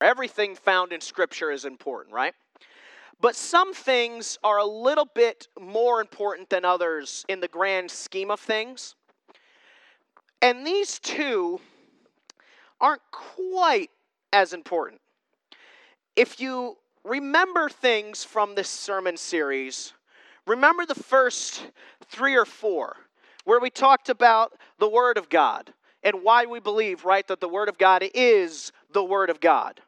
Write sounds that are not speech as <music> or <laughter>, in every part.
Everything found in Scripture is important, right? But some things are a little bit more important than others in the grand scheme of things. And these two aren't quite as important. If you remember things from this sermon series, remember the first three or four, where we talked about the Word of God and why we believe, right, that the Word of God is the Word of God.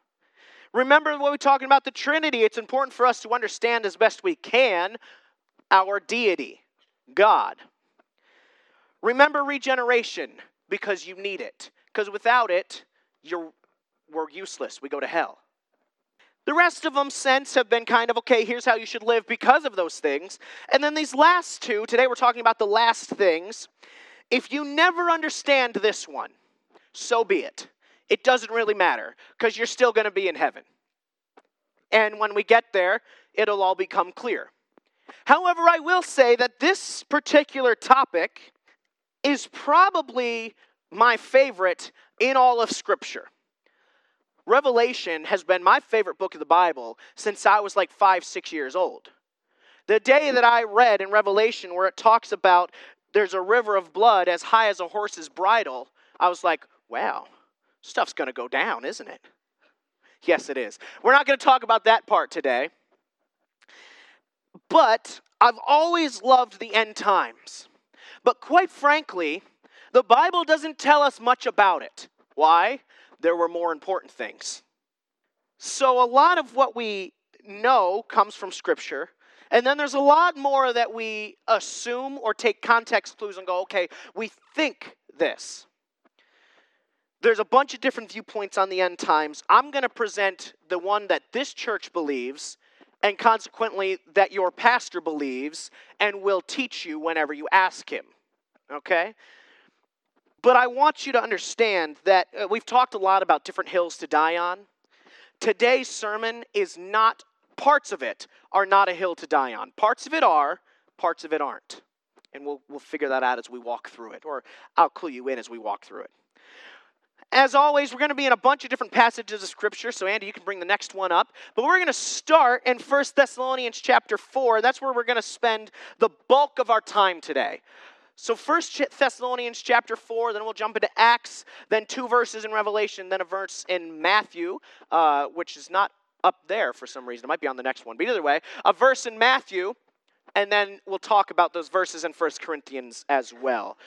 Remember when we're talking about the Trinity, it's important for us to understand as best we can our deity, God. Remember regeneration because you need it. Because without it, you're, we're useless. We go to hell. The rest of them, since, have been kind of okay, here's how you should live because of those things. And then these last two, today we're talking about the last things. If you never understand this one, so be it it doesn't really matter because you're still going to be in heaven. And when we get there, it'll all become clear. However, I will say that this particular topic is probably my favorite in all of Scripture. Revelation has been my favorite book of the Bible since I was like five, six years old. The day that I read in Revelation where it talks about there's a river of blood as high as a horse's bridle, I was like, wow, stuff's going to go down, isn't it? Yes, it is. We're not going to talk about that part today. But I've always loved the end times. But quite frankly, the Bible doesn't tell us much about it. Why? There were more important things. So a lot of what we know comes from Scripture. And then there's a lot more that we assume or take context clues and go, okay, we think this there's a bunch of different viewpoints on the end times. I'm going to present the one that this church believes, and consequently that your pastor believes, and will teach you whenever you ask him. Okay? But I want you to understand that uh, we've talked a lot about different hills to die on. Today's sermon is not, parts of it are not a hill to die on. Parts of it are, parts of it aren't. And we'll, we'll figure that out as we walk through it, or I'll clue you in as we walk through it. As always, we're going to be in a bunch of different passages of scripture. So Andy, you can bring the next one up. But we're going to start in 1 Thessalonians chapter 4. That's where we're going to spend the bulk of our time today. So First Thessalonians chapter 4, then we'll jump into Acts, then two verses in Revelation, then a verse in Matthew, uh, which is not up there for some reason. It might be on the next one. But either way, a verse in Matthew, and then we'll talk about those verses in First Corinthians as well.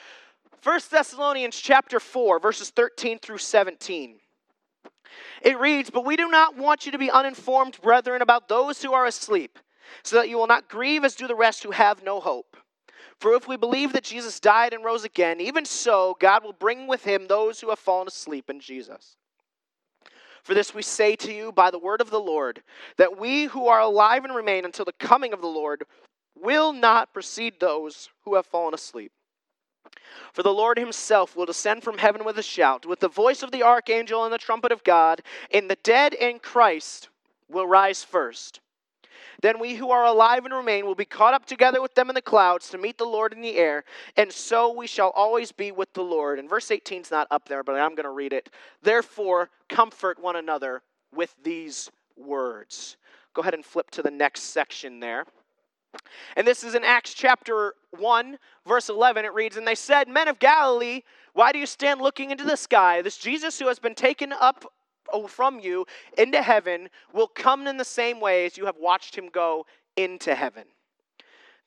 1 Thessalonians chapter 4, verses 13 through 17. It reads, But we do not want you to be uninformed, brethren, about those who are asleep, so that you will not grieve as do the rest who have no hope. For if we believe that Jesus died and rose again, even so, God will bring with him those who have fallen asleep in Jesus. For this we say to you by the word of the Lord, that we who are alive and remain until the coming of the Lord will not precede those who have fallen asleep. For the Lord himself will descend from heaven with a shout, with the voice of the archangel and the trumpet of God, and the dead in Christ will rise first. Then we who are alive and remain will be caught up together with them in the clouds to meet the Lord in the air, and so we shall always be with the Lord. And verse 18 is not up there, but I'm going to read it. Therefore, comfort one another with these words. Go ahead and flip to the next section there. And this is in Acts chapter 1, verse 11. It reads, And they said, Men of Galilee, why do you stand looking into the sky? This Jesus who has been taken up from you into heaven will come in the same way as you have watched him go into heaven.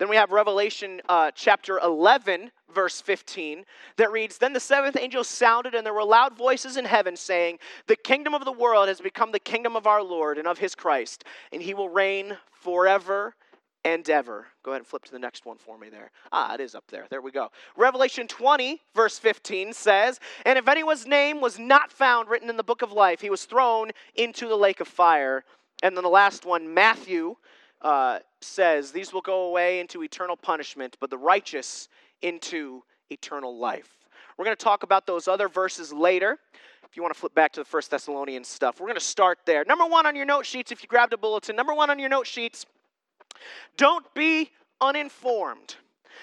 Then we have Revelation uh, chapter 11, verse 15, that reads Then the seventh angel sounded, and there were loud voices in heaven saying, The kingdom of the world has become the kingdom of our Lord and of his Christ, and he will reign forever and ever. Go ahead and flip to the next one for me there. Ah, it is up there. There we go. Revelation 20, verse 15 says, And if anyone's name was not found written in the book of life, he was thrown into the lake of fire. And then the last one, Matthew, uh, says, These will go away into eternal punishment, but the righteous into eternal life. We're going to talk about those other verses later. If you want to flip back to the First Thessalonians stuff, we're going to start there. Number one on your note sheets, if you grabbed a bulletin, number one on your note sheets, don't be uninformed.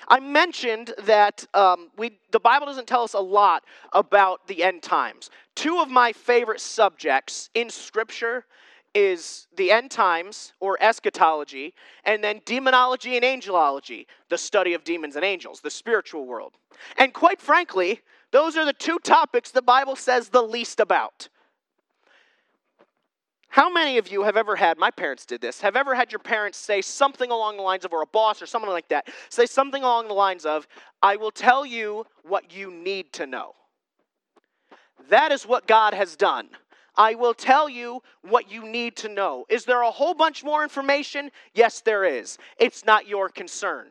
I mentioned that um, we, the Bible doesn't tell us a lot about the end times. Two of my favorite subjects in Scripture is the end times or eschatology, and then demonology and angelology, the study of demons and angels, the spiritual world. And quite frankly, those are the two topics the Bible says the least about. How many of you have ever had, my parents did this, have ever had your parents say something along the lines of, or a boss or someone like that, say something along the lines of, I will tell you what you need to know. That is what God has done. I will tell you what you need to know. Is there a whole bunch more information? Yes, there is. It's not your concern.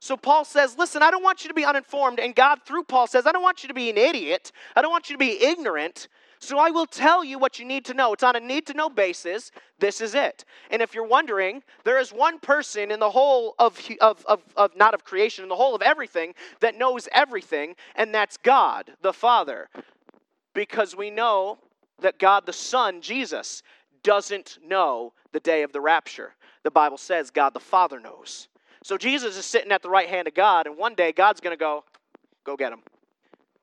So Paul says, Listen, I don't want you to be uninformed. And God, through Paul, says, I don't want you to be an idiot. I don't want you to be ignorant. So I will tell you what you need to know. It's on a need to know basis. This is it. And if you're wondering, there is one person in the whole of, of, of, of, not of creation, in the whole of everything that knows everything, and that's God, the Father. Because we know that God the Son, Jesus, doesn't know the day of the rapture. The Bible says God the Father knows. So Jesus is sitting at the right hand of God, and one day God's going to go, go get him.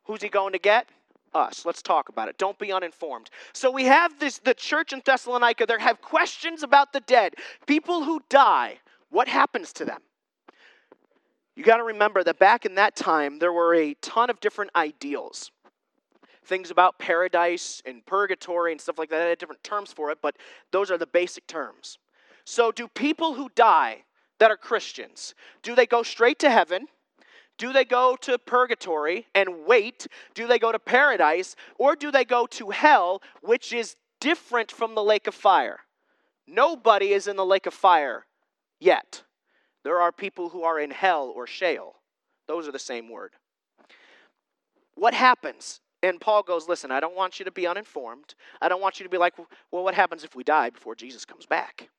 Who's he going to get? Us. Let's talk about it. Don't be uninformed. So we have this the church in Thessalonica, they have questions about the dead. People who die, what happens to them? You got to remember that back in that time, there were a ton of different ideals. Things about paradise and purgatory and stuff like that, they had different terms for it, but those are the basic terms. So, do people who die that are Christians, do they go straight to heaven? Do they go to purgatory and wait? Do they go to paradise? Or do they go to hell, which is different from the lake of fire? Nobody is in the lake of fire yet. There are people who are in hell or Sheol. Those are the same word. What happens? And Paul goes, Listen, I don't want you to be uninformed. I don't want you to be like, Well, what happens if we die before Jesus comes back?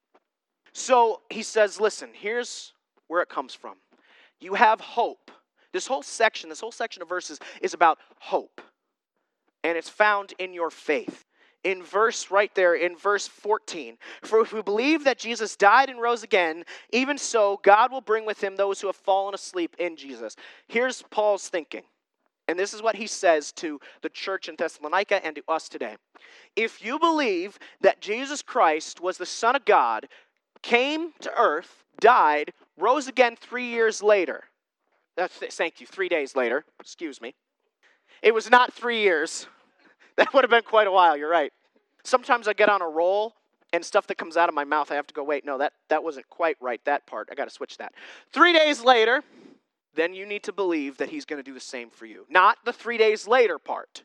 So he says, Listen, here's where it comes from. You have hope this whole section, this whole section of verses is about hope. And it's found in your faith. In verse right there, in verse 14, for if we believe that Jesus died and rose again, even so, God will bring with him those who have fallen asleep in Jesus. Here's Paul's thinking. And this is what he says to the church in Thessalonica and to us today. If you believe that Jesus Christ was the Son of God, came to earth, died, rose again three years later, thank you, three days later, excuse me. It was not three years. <laughs> That would have been quite a while, you're right. Sometimes I get on a roll and stuff that comes out of my mouth, I have to go, wait, no, that, that wasn't quite right, that part. I got to switch that. Three days later, then you need to believe that he's going to do the same for you. Not the three days later part,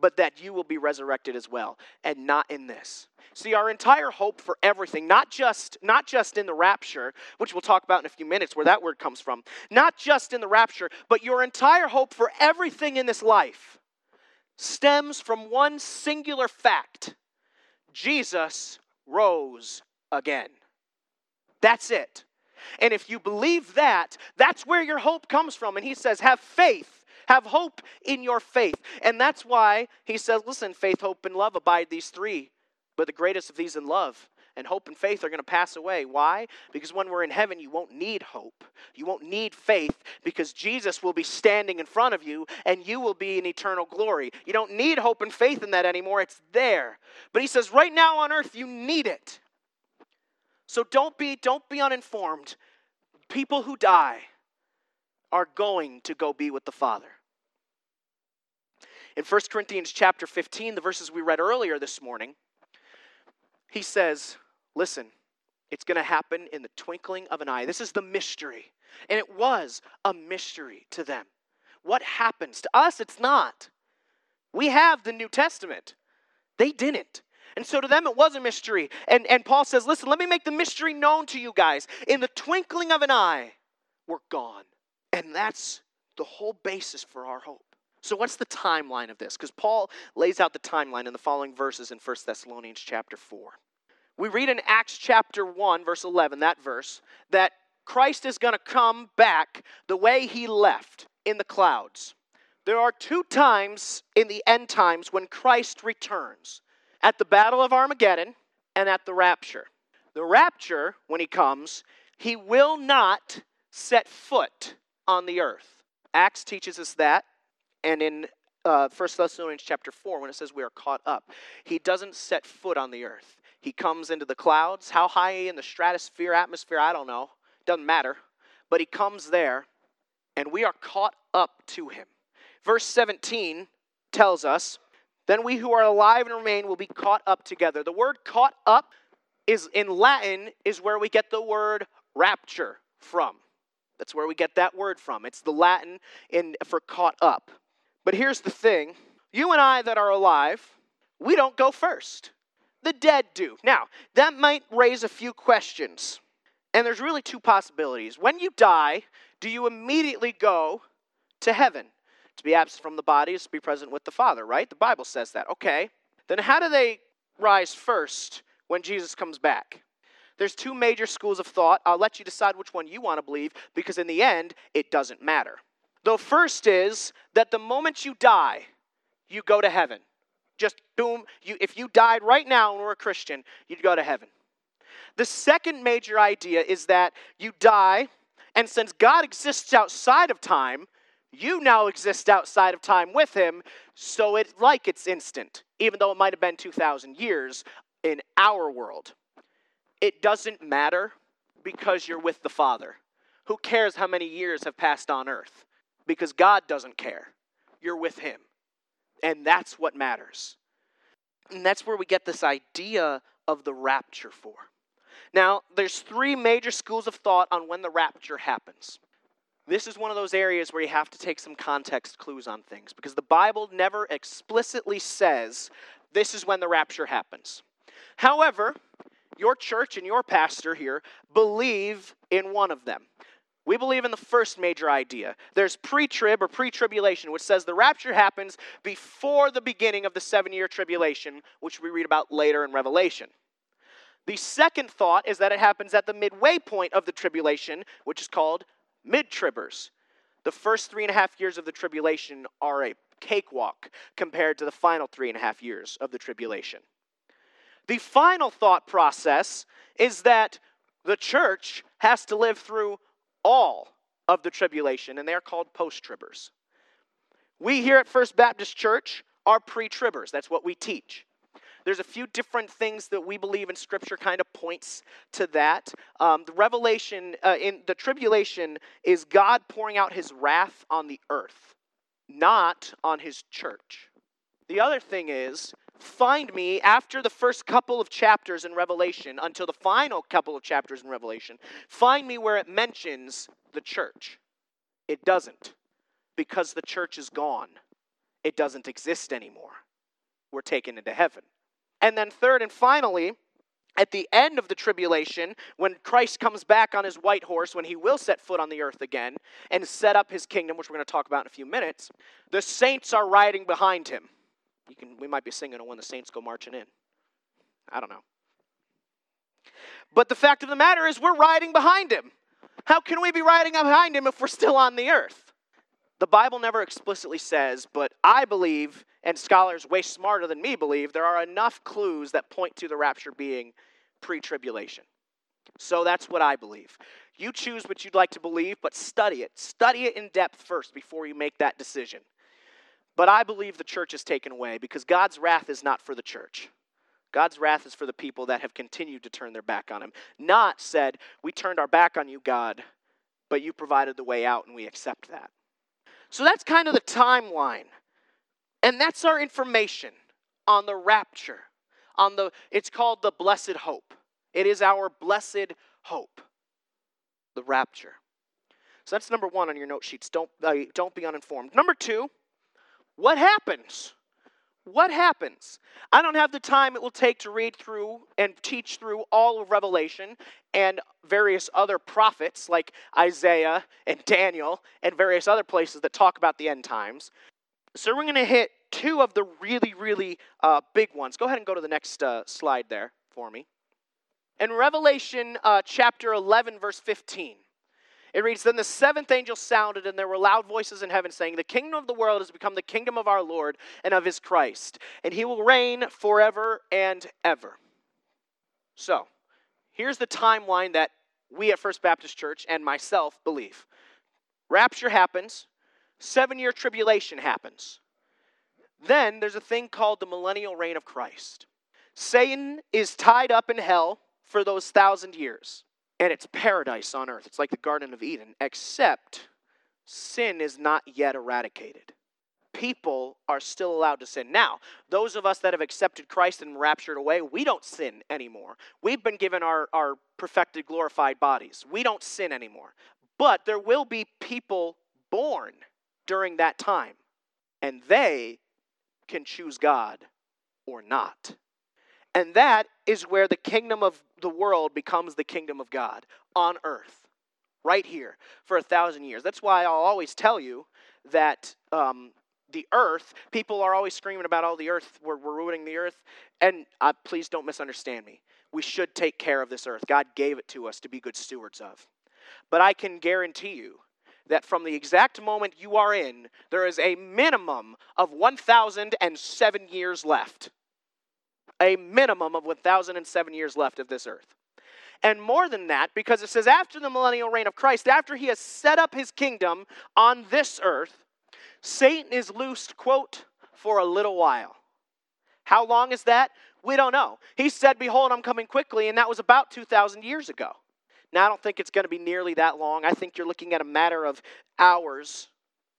but that you will be resurrected as well, and not in this. See, our entire hope for everything, not just, not just in the rapture, which we'll talk about in a few minutes where that word comes from, not just in the rapture, but your entire hope for everything in this life stems from one singular fact Jesus rose again. That's it. And if you believe that, that's where your hope comes from. And he says, have faith have hope in your faith. And that's why he says, listen, faith, hope, and love abide these three. But the greatest of these in love and hope and faith are going to pass away. Why? Because when we're in heaven, you won't need hope. You won't need faith because Jesus will be standing in front of you and you will be in eternal glory. You don't need hope and faith in that anymore. It's there. But he says, right now on earth, you need it. So don't be, don't be uninformed. People who die are going to go be with the Father. In 1 Corinthians chapter 15, the verses we read earlier this morning, he says, Listen, it's going to happen in the twinkling of an eye. This is the mystery. And it was a mystery to them. What happens? To us, it's not. We have the New Testament. They didn't. And so to them, it was a mystery. And, and Paul says, Listen, let me make the mystery known to you guys. In the twinkling of an eye, we're gone. And that's the whole basis for our hope. So what's the timeline of this? Because Paul lays out the timeline in the following verses in 1 Thessalonians chapter 4. We read in Acts chapter 1, verse 11, that verse, that Christ is going to come back the way he left in the clouds. There are two times in the end times when Christ returns at the Battle of Armageddon and at the rapture. The rapture, when he comes, he will not set foot on the earth. Acts teaches us that, and in uh, 1 Thessalonians chapter 4, when it says we are caught up, he doesn't set foot on the earth. He comes into the clouds. How high in the stratosphere, atmosphere, I don't know. Doesn't matter. But he comes there, and we are caught up to him. Verse 17 tells us, Then we who are alive and remain will be caught up together. The word caught up is in Latin, is where we get the word rapture from. That's where we get that word from. It's the Latin in, for caught up. But here's the thing you and I that are alive, we don't go first. The dead do. Now, that might raise a few questions. And there's really two possibilities. When you die, do you immediately go to heaven? To be absent from the body is to be present with the Father, right? The Bible says that. Okay. Then how do they rise first when Jesus comes back? There's two major schools of thought. I'll let you decide which one you want to believe because in the end, it doesn't matter. The first is that the moment you die, you go to heaven. Just boom, you, if you died right now and were a Christian, you'd go to heaven. The second major idea is that you die, and since God exists outside of time, you now exist outside of time with him, so it's like it's instant, even though it might have been 2,000 years in our world. It doesn't matter because you're with the Father. Who cares how many years have passed on earth? Because God doesn't care. You're with Him. And that's what matters. And that's where we get this idea of the rapture for. Now, there's three major schools of thought on when the rapture happens. This is one of those areas where you have to take some context clues on things because the Bible never explicitly says this is when the rapture happens. However, your church and your pastor here believe in one of them. We believe in the first major idea. There's pre trib or pre tribulation, which says the rapture happens before the beginning of the seven year tribulation, which we read about later in Revelation. The second thought is that it happens at the midway point of the tribulation, which is called mid tribbers. The first three and a half years of the tribulation are a cakewalk compared to the final three and a half years of the tribulation. The final thought process is that the church has to live through all of the tribulation, and they're called post tribbers. We here at First Baptist Church are pre tribbers. That's what we teach. There's a few different things that we believe in Scripture kind of points to that. Um, the revelation uh, in the tribulation is God pouring out his wrath on the earth, not on his church. The other thing is find me after the first couple of chapters in Revelation until the final couple of chapters in Revelation. Find me where it mentions the church. It doesn't, because the church is gone. It doesn't exist anymore. We're taken into heaven. And then, third and finally, at the end of the tribulation, when Christ comes back on his white horse, when he will set foot on the earth again and set up his kingdom, which we're going to talk about in a few minutes, the saints are riding behind him. You can, we might be singing when the saints go marching in. I don't know. But the fact of the matter is, we're riding behind him. How can we be riding behind him if we're still on the earth? The Bible never explicitly says, but I believe, and scholars way smarter than me believe, there are enough clues that point to the rapture being pre tribulation. So that's what I believe. You choose what you'd like to believe, but study it. Study it in depth first before you make that decision. But I believe the church is taken away because God's wrath is not for the church. God's wrath is for the people that have continued to turn their back on him. Not said, We turned our back on you, God, but you provided the way out and we accept that. So that's kind of the timeline. And that's our information on the rapture. On the it's called the blessed hope. It is our blessed hope. The rapture. So that's number 1 on your note sheets. Don't uh, don't be uninformed. Number 2, what happens? What happens? I don't have the time it will take to read through and teach through all of Revelation and various other prophets like Isaiah and Daniel and various other places that talk about the end times. So we're going to hit two of the really, really uh, big ones. Go ahead and go to the next uh, slide there for me. In Revelation uh, chapter 11, verse 15, it reads Then the seventh angel sounded, and there were loud voices in heaven saying, The kingdom of the world has become the kingdom of our Lord and of his Christ, and he will reign forever and ever. So, here's the timeline that we at First Baptist Church and myself believe. Rapture happens, seven year tribulation happens. Then there's a thing called the millennial reign of Christ. Satan is tied up in hell for those thousand years, and it's paradise on earth. It's like the Garden of Eden, except sin is not yet eradicated. People are still allowed to sin. Now, those of us that have accepted Christ and raptured away, we don't sin anymore. We've been given our, our perfected, glorified bodies. We don't sin anymore. But there will be people born during that time, and they can choose God or not. And that is where the kingdom of the world becomes the kingdom of God on earth, right here, for a thousand years. That's why I'll always tell you that um, the earth, people are always screaming about, all the earth, we're, we're ruining the earth. And uh, please don't misunderstand me. We should take care of this earth. God gave it to us to be good stewards of. But I can guarantee you that from the exact moment you are in, there is a minimum of 1,007 years left. A minimum of 1,007 years left of this earth. And more than that, because it says after the millennial reign of Christ, after he has set up his kingdom on this earth, Satan is loosed, quote, for a little while. How long is that? We don't know. He said, Behold, I'm coming quickly, and that was about 2,000 years ago. Now, I don't think it's going to be nearly that long. I think you're looking at a matter of hours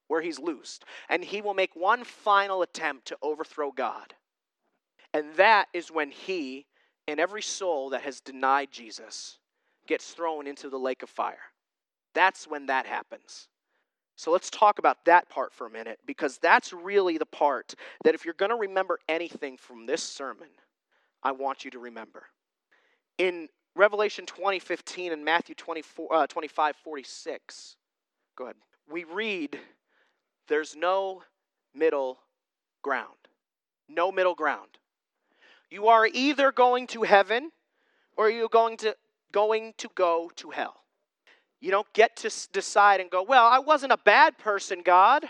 where he's loosed. And he will make one final attempt to overthrow God. And that is when he and every soul that has denied Jesus gets thrown into the lake of fire. That's when that happens. So let's talk about that part for a minute because that's really the part that if you're going to remember anything from this sermon, I want you to remember. In Revelation 20, 15 and Matthew 24, uh, 25, 46. Go ahead. We read, there's no middle ground. No middle ground. You are either going to heaven or you're going to going to go to hell. You don't get to decide and go, "Well, I wasn't a bad person, God."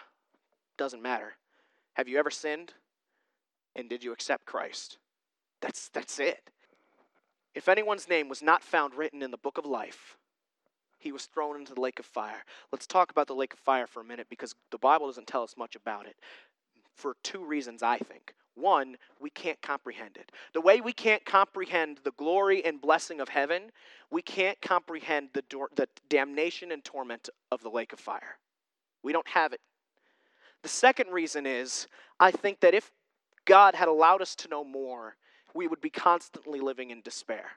Doesn't matter. Have you ever sinned? And did you accept Christ? That's that's it. If anyone's name was not found written in the book of life, he was thrown into the lake of fire. Let's talk about the lake of fire for a minute because the Bible doesn't tell us much about it for two reasons, I think. One, we can't comprehend it. The way we can't comprehend the glory and blessing of heaven, we can't comprehend the, do- the damnation and torment of the lake of fire. We don't have it. The second reason is I think that if God had allowed us to know more, we would be constantly living in despair.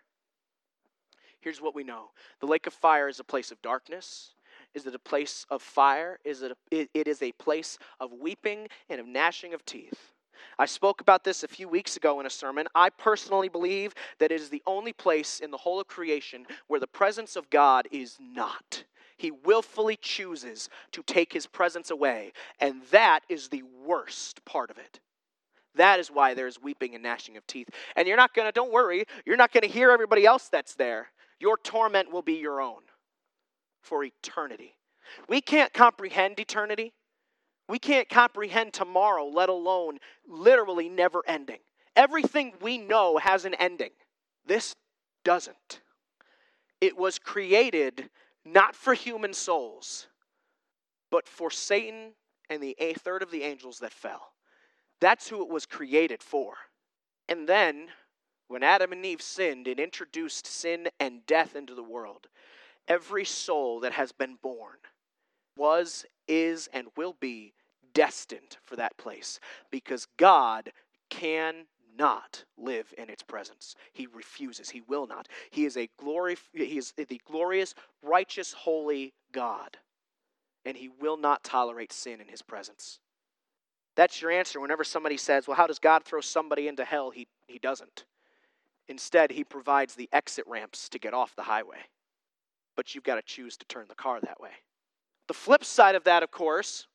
Here's what we know the lake of fire is a place of darkness. Is it a place of fire? Is it, a, it, it is a place of weeping and of gnashing of teeth. I spoke about this a few weeks ago in a sermon. I personally believe that it is the only place in the whole of creation where the presence of God is not. He willfully chooses to take his presence away, and that is the worst part of it. That is why there's weeping and gnashing of teeth. And you're not going to, don't worry, you're not going to hear everybody else that's there. Your torment will be your own for eternity. We can't comprehend eternity. We can't comprehend tomorrow, let alone literally never ending. Everything we know has an ending. This doesn't. It was created not for human souls, but for Satan and the a third of the angels that fell. That's who it was created for. And then, when Adam and Eve sinned, it introduced sin and death into the world. Every soul that has been born was, is, and will be destined for that place because God cannot live in its presence. He refuses. He will not. He is a glory he is the glorious, righteous, holy God. And he will not tolerate sin in his presence. That's your answer whenever somebody says, Well, how does God throw somebody into hell? He, he doesn't. Instead, He provides the exit ramps to get off the highway. But you've got to choose to turn the car that way. The flip side of that, of course,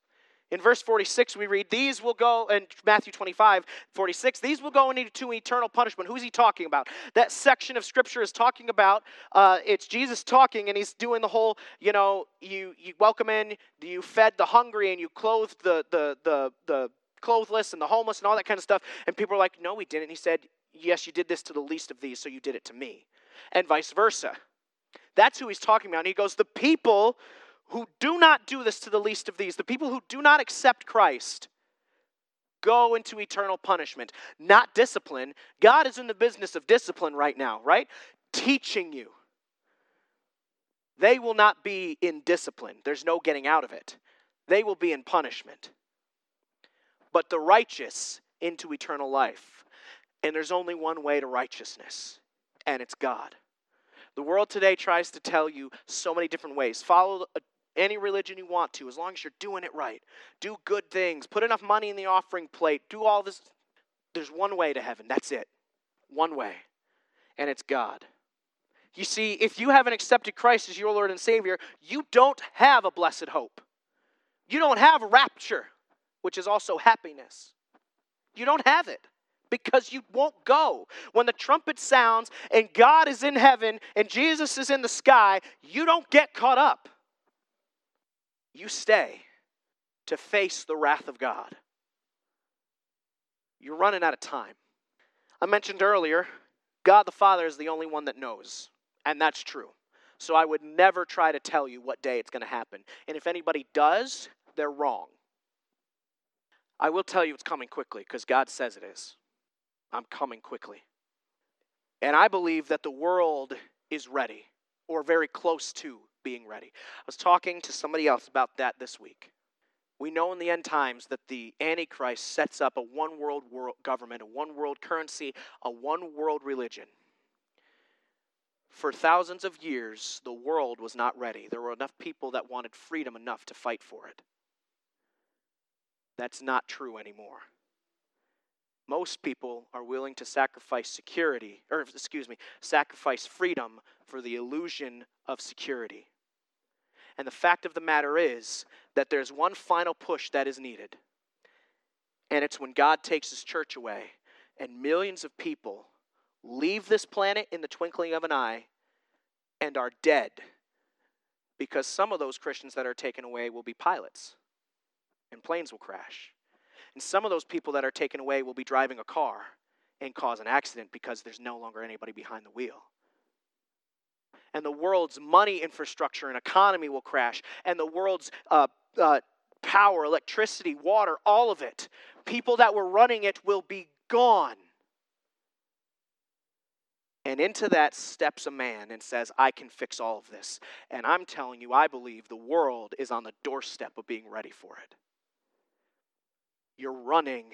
in verse 46, we read, These will go, in Matthew 25, 46, these will go into eternal punishment. Who's he talking about? That section of scripture is talking about, uh, it's Jesus talking, and he's doing the whole, you know, you, you welcome in, you fed the hungry, and you clothed the, the, the, the clothless and the homeless and all that kind of stuff. And people are like, No, we didn't. He said, Yes, you did this to the least of these, so you did it to me. And vice versa. That's who he's talking about. And he goes, The people who do not do this to the least of these, the people who do not accept Christ, go into eternal punishment, not discipline. God is in the business of discipline right now, right? Teaching you. They will not be in discipline. There's no getting out of it. They will be in punishment. But the righteous into eternal life. And there's only one way to righteousness, and it's God. The world today tries to tell you so many different ways. Follow any religion you want to, as long as you're doing it right. Do good things, put enough money in the offering plate, do all this. There's one way to heaven. That's it. One way. And it's God. You see, if you haven't accepted Christ as your Lord and Savior, you don't have a blessed hope. You don't have rapture, which is also happiness. You don't have it because you won't go. When the trumpet sounds and God is in heaven and Jesus is in the sky, you don't get caught up you stay to face the wrath of God. You're running out of time. I mentioned earlier, God the Father is the only one that knows, and that's true. So I would never try to tell you what day it's going to happen. And if anybody does, they're wrong. I will tell you it's coming quickly because God says it is. I'm coming quickly. And I believe that the world is ready or very close to being ready. I was talking to somebody else about that this week. We know in the end times that the Antichrist sets up a one world, world government, a one world currency, a one world religion. For thousands of years, the world was not ready. There were enough people that wanted freedom enough to fight for it. That's not true anymore. Most people are willing to sacrifice security, or excuse me, sacrifice freedom for the illusion of security. And the fact of the matter is that there's one final push that is needed. And it's when God takes his church away and millions of people leave this planet in the twinkling of an eye and are dead. Because some of those Christians that are taken away will be pilots and planes will crash. And some of those people that are taken away will be driving a car and cause an accident because there's no longer anybody behind the wheel and the world's money infrastructure and economy will crash, and the world's uh, uh, power, electricity, water, all of it. People that were running it will be gone. And into that steps a man and says, I can fix all of this. And I'm telling you, I believe the world is on the doorstep of being ready for it. You're running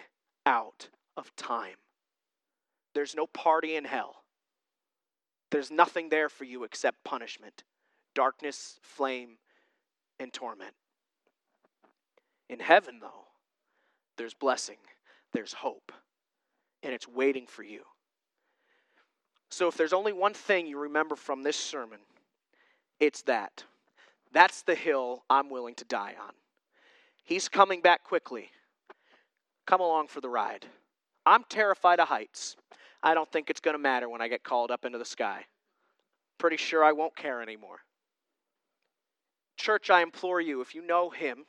out of time. There's no party in hell. There's nothing there for you except punishment, darkness, flame, and torment. In heaven, though, there's blessing, there's hope, and it's waiting for you. So, if there's only one thing you remember from this sermon, it's that. That's the hill I'm willing to die on. He's coming back quickly. Come along for the ride. I'm terrified of heights. I don't think it's going to matter when I get called up into the sky. Pretty sure I won't care anymore. Church, I implore you, if you know Him,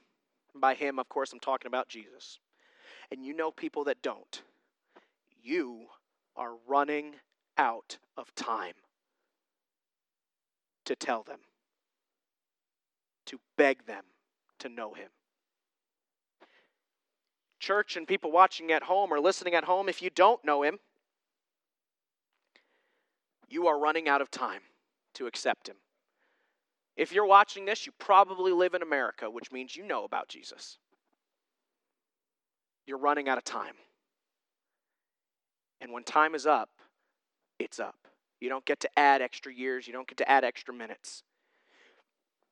by Him, of course, I'm talking about Jesus, and you know people that don't, you are running out of time to tell them, to beg them to know Him. Church and people watching at home or listening at home, if you don't know Him, you are running out of time to accept Him. If you're watching this, you probably live in America, which means you know about Jesus. You're running out of time. And when time is up, it's up. You don't get to add extra years, you don't get to add extra minutes.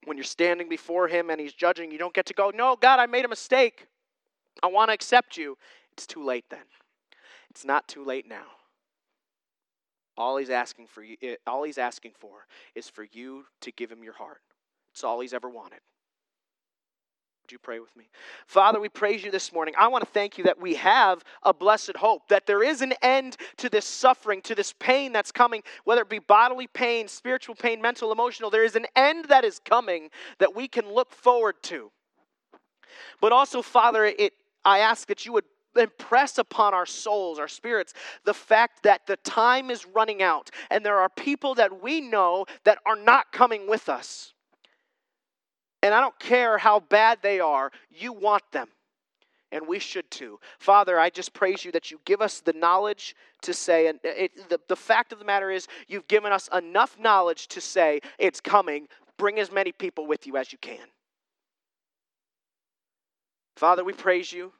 When you're standing before Him and He's judging, you don't get to go, No, God, I made a mistake. I want to accept you. It's too late then. It's not too late now. All he's asking for you, eh, all he's asking for is for you to give him your heart. It's all he's ever wanted. Would you pray with me? Father, we praise you this morning. I want to thank you that we have a blessed hope, that there is an end to this suffering, to this pain that's coming, whether it be bodily pain, spiritual pain, mental, emotional. There is an end that is coming that we can look forward to. But also, Father, it, I ask that you would impress upon our souls, our spirits, the fact that the time is running out and there are people that we know that are not coming with us. And I don't care how bad they are, you want them. And we should too. Father, I just praise you that you give us the knowledge to say, and it, the, the fact of the matter is, you've given us enough knowledge to say, it's coming. Bring as many people with you as you can. Father, we praise you.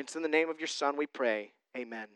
It's in the name of your Son we pray. Amen.